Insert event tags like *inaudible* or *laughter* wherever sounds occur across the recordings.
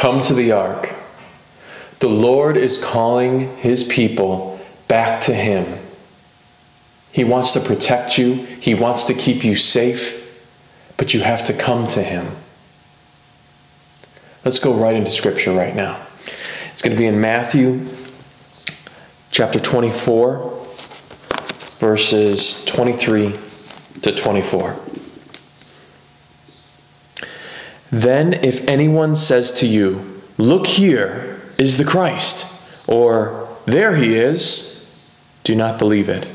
come to the ark. The Lord is calling his people back to him. He wants to protect you, he wants to keep you safe, but you have to come to him. Let's go right into scripture right now. It's going to be in Matthew chapter 24, verses 23 to 24. Then, if anyone says to you, Look here is the Christ, or There he is, do not believe it.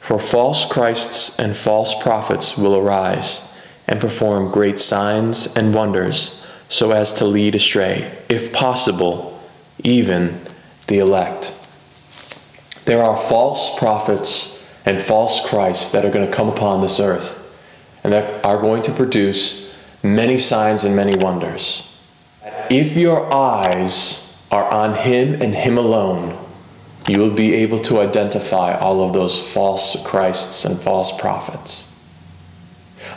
For false Christs and false prophets will arise and perform great signs and wonders so as to lead astray, if possible, even the elect. There are false prophets and false Christs that are going to come upon this earth and that are going to produce many signs and many wonders. If your eyes are on Him and Him alone, you will be able to identify all of those false Christs and false prophets.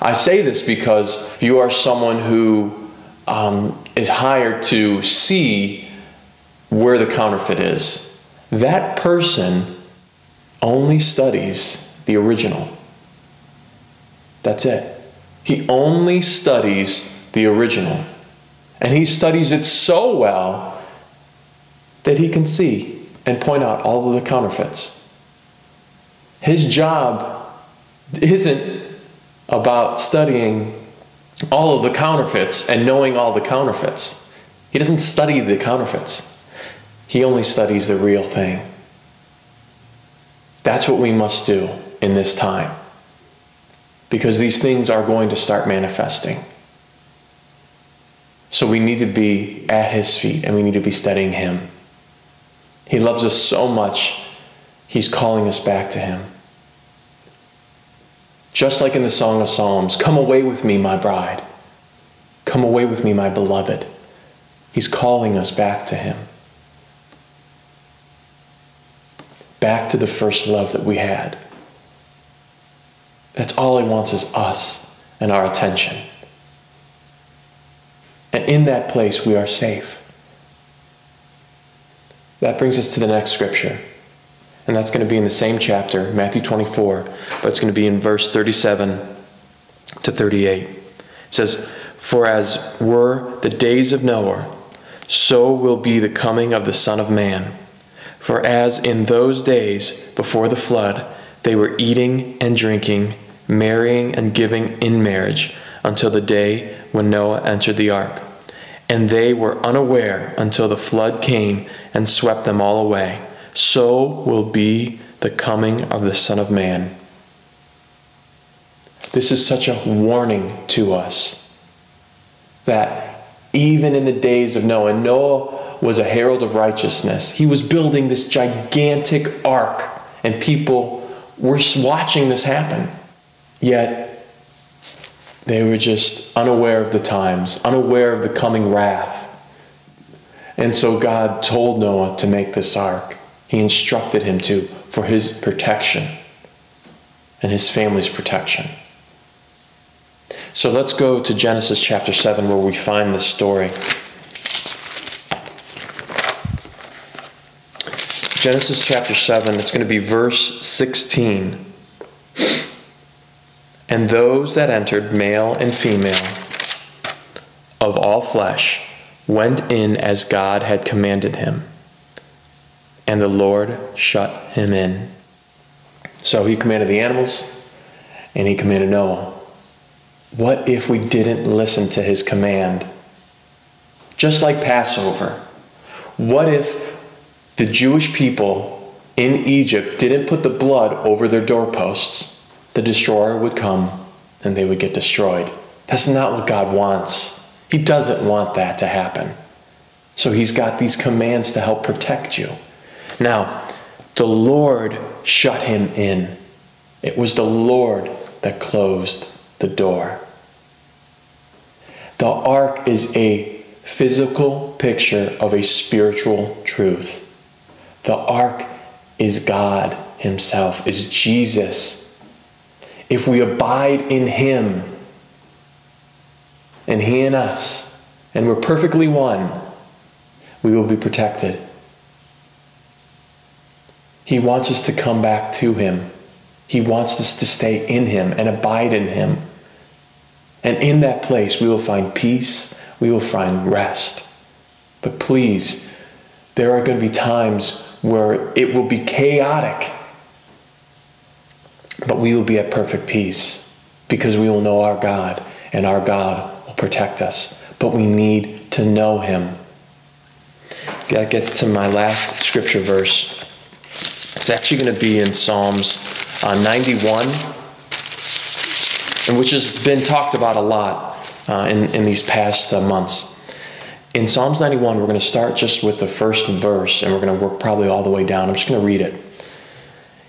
I say this because if you are someone who um, is hired to see where the counterfeit is, that person only studies the original. That's it. He only studies the original. And he studies it so well that he can see and point out all of the counterfeits. His job isn't about studying all of the counterfeits and knowing all the counterfeits. He doesn't study the counterfeits, he only studies the real thing. That's what we must do in this time because these things are going to start manifesting. So we need to be at his feet and we need to be studying him. He loves us so much, he's calling us back to him. Just like in the Song of Psalms, come away with me, my bride. Come away with me, my beloved. He's calling us back to him. Back to the first love that we had. That's all he wants is us and our attention. And in that place, we are safe. That brings us to the next scripture. And that's going to be in the same chapter, Matthew 24, but it's going to be in verse 37 to 38. It says, For as were the days of Noah, so will be the coming of the Son of Man. For as in those days before the flood, they were eating and drinking, marrying and giving in marriage, until the day when Noah entered the ark. And they were unaware until the flood came and swept them all away so will be the coming of the Son of Man. This is such a warning to us that even in the days of Noah, Noah was a herald of righteousness. He was building this gigantic ark, and people were watching this happen. Yet, they were just unaware of the times, unaware of the coming wrath. And so God told Noah to make this ark. He instructed him to for his protection and his family's protection. So let's go to Genesis chapter 7 where we find this story. Genesis chapter 7, it's going to be verse 16. And those that entered, male and female, of all flesh, went in as God had commanded him and the Lord shut him in. So he commanded the animals and he commanded Noah. What if we didn't listen to his command? Just like Passover. What if the Jewish people in Egypt didn't put the blood over their doorposts? The destroyer would come and they would get destroyed. That's not what God wants. He doesn't want that to happen. So he's got these commands to help protect you. Now, the Lord shut him in. It was the Lord that closed the door. The ark is a physical picture of a spiritual truth. The ark is God Himself, is Jesus. If we abide in Him and He in us, and we're perfectly one, we will be protected. He wants us to come back to Him. He wants us to stay in Him and abide in Him. And in that place, we will find peace, we will find rest. But please, there are going to be times where it will be chaotic, but we will be at perfect peace because we will know our God and our God will protect us. But we need to know Him. That gets to my last scripture verse. It's actually going to be in Psalms uh, 91, and which has been talked about a lot uh, in, in these past uh, months. In Psalms 91, we're going to start just with the first verse, and we're going to work probably all the way down. I'm just going to read it.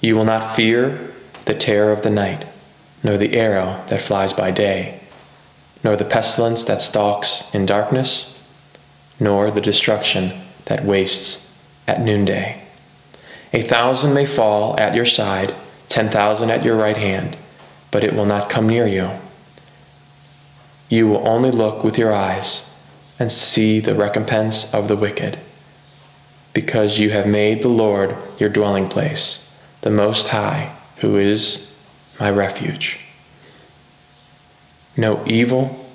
You will not fear the terror of the night, nor the arrow that flies by day, nor the pestilence that stalks in darkness, nor the destruction that wastes at noonday. A thousand may fall at your side, ten thousand at your right hand, but it will not come near you. You will only look with your eyes and see the recompense of the wicked, because you have made the Lord your dwelling place, the Most High, who is my refuge. No evil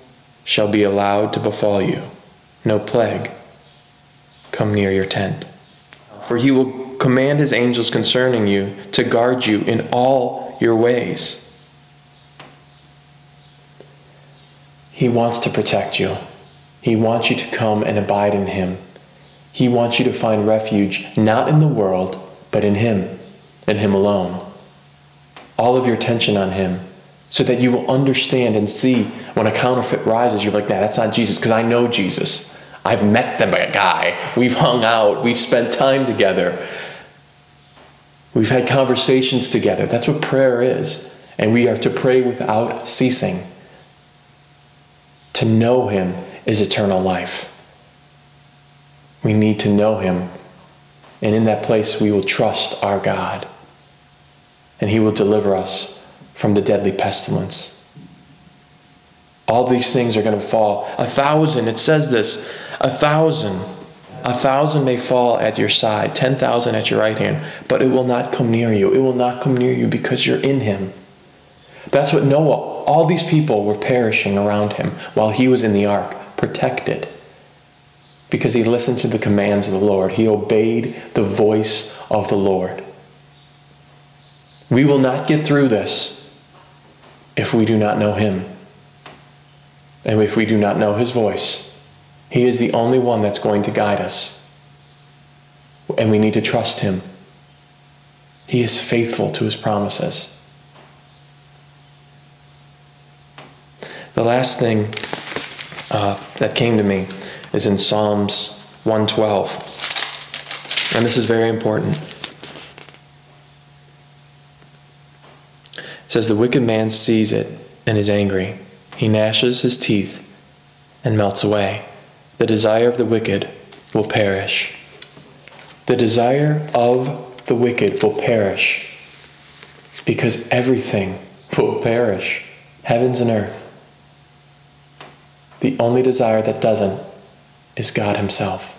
shall be allowed to befall you, no plague come near your tent. For he will command his angels concerning you to guard you in all your ways. He wants to protect you. He wants you to come and abide in Him. He wants you to find refuge not in the world, but in Him, and Him alone. All of your attention on Him, so that you will understand and see when a counterfeit rises, you're like, nah, that's not Jesus, because I know Jesus. I've met a guy. We've hung out. We've spent time together. We've had conversations together. That's what prayer is. And we are to pray without ceasing. To know Him is eternal life. We need to know Him. And in that place, we will trust our God. And He will deliver us from the deadly pestilence. All these things are going to fall. A thousand, it says this, a thousand. A thousand may fall at your side, 10,000 at your right hand, but it will not come near you. It will not come near you because you're in Him. That's what Noah, all these people were perishing around him while he was in the ark protected because he listened to the commands of the Lord. He obeyed the voice of the Lord. We will not get through this if we do not know him and if we do not know his voice. He is the only one that's going to guide us. And we need to trust him. He is faithful to his promises. The last thing uh, that came to me is in Psalms 112. And this is very important. Says, The wicked man sees it and is angry. He gnashes his teeth and melts away. The desire of the wicked will perish. The desire of the wicked will perish because everything *laughs* will perish heavens and earth. The only desire that doesn't is God Himself.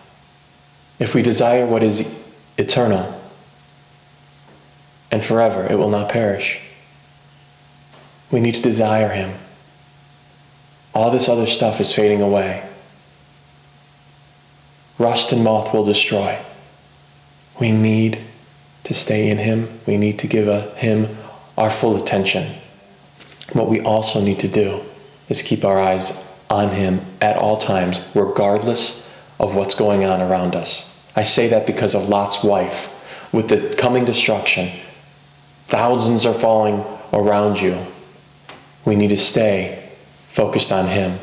If we desire what is eternal and forever, it will not perish. We need to desire Him. All this other stuff is fading away. Rust and moth will destroy. We need to stay in Him. We need to give a, Him our full attention. What we also need to do is keep our eyes on Him at all times, regardless of what's going on around us. I say that because of Lot's wife. With the coming destruction, thousands are falling around you. We need to stay focused on Him.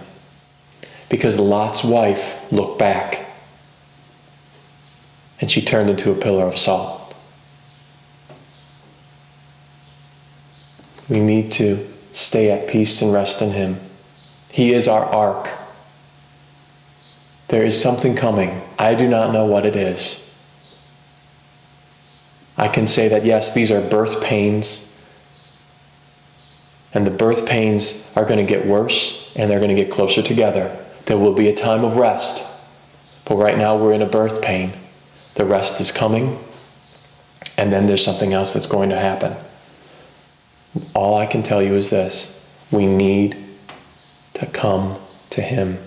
Because Lot's wife looked back. and she turned into a pillar of salt. We need to stay at peace and rest in Him. He is our ark. There is something coming. I do not know what it is. I can say that yes, these are birth pains. And the birth pains are going to get worse and they're going to get closer together. There will be a time of rest. But right now we're in a birth pain. The rest is coming. And then there's something else that's going to happen. All I can tell you is this we need to come to Him.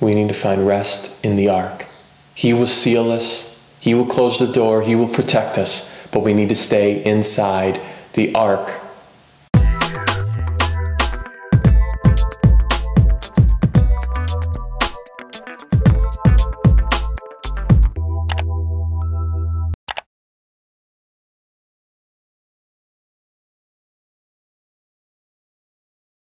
We need to find rest in the ark. He will seal us, He will close the door, He will protect us, but we need to stay inside the ark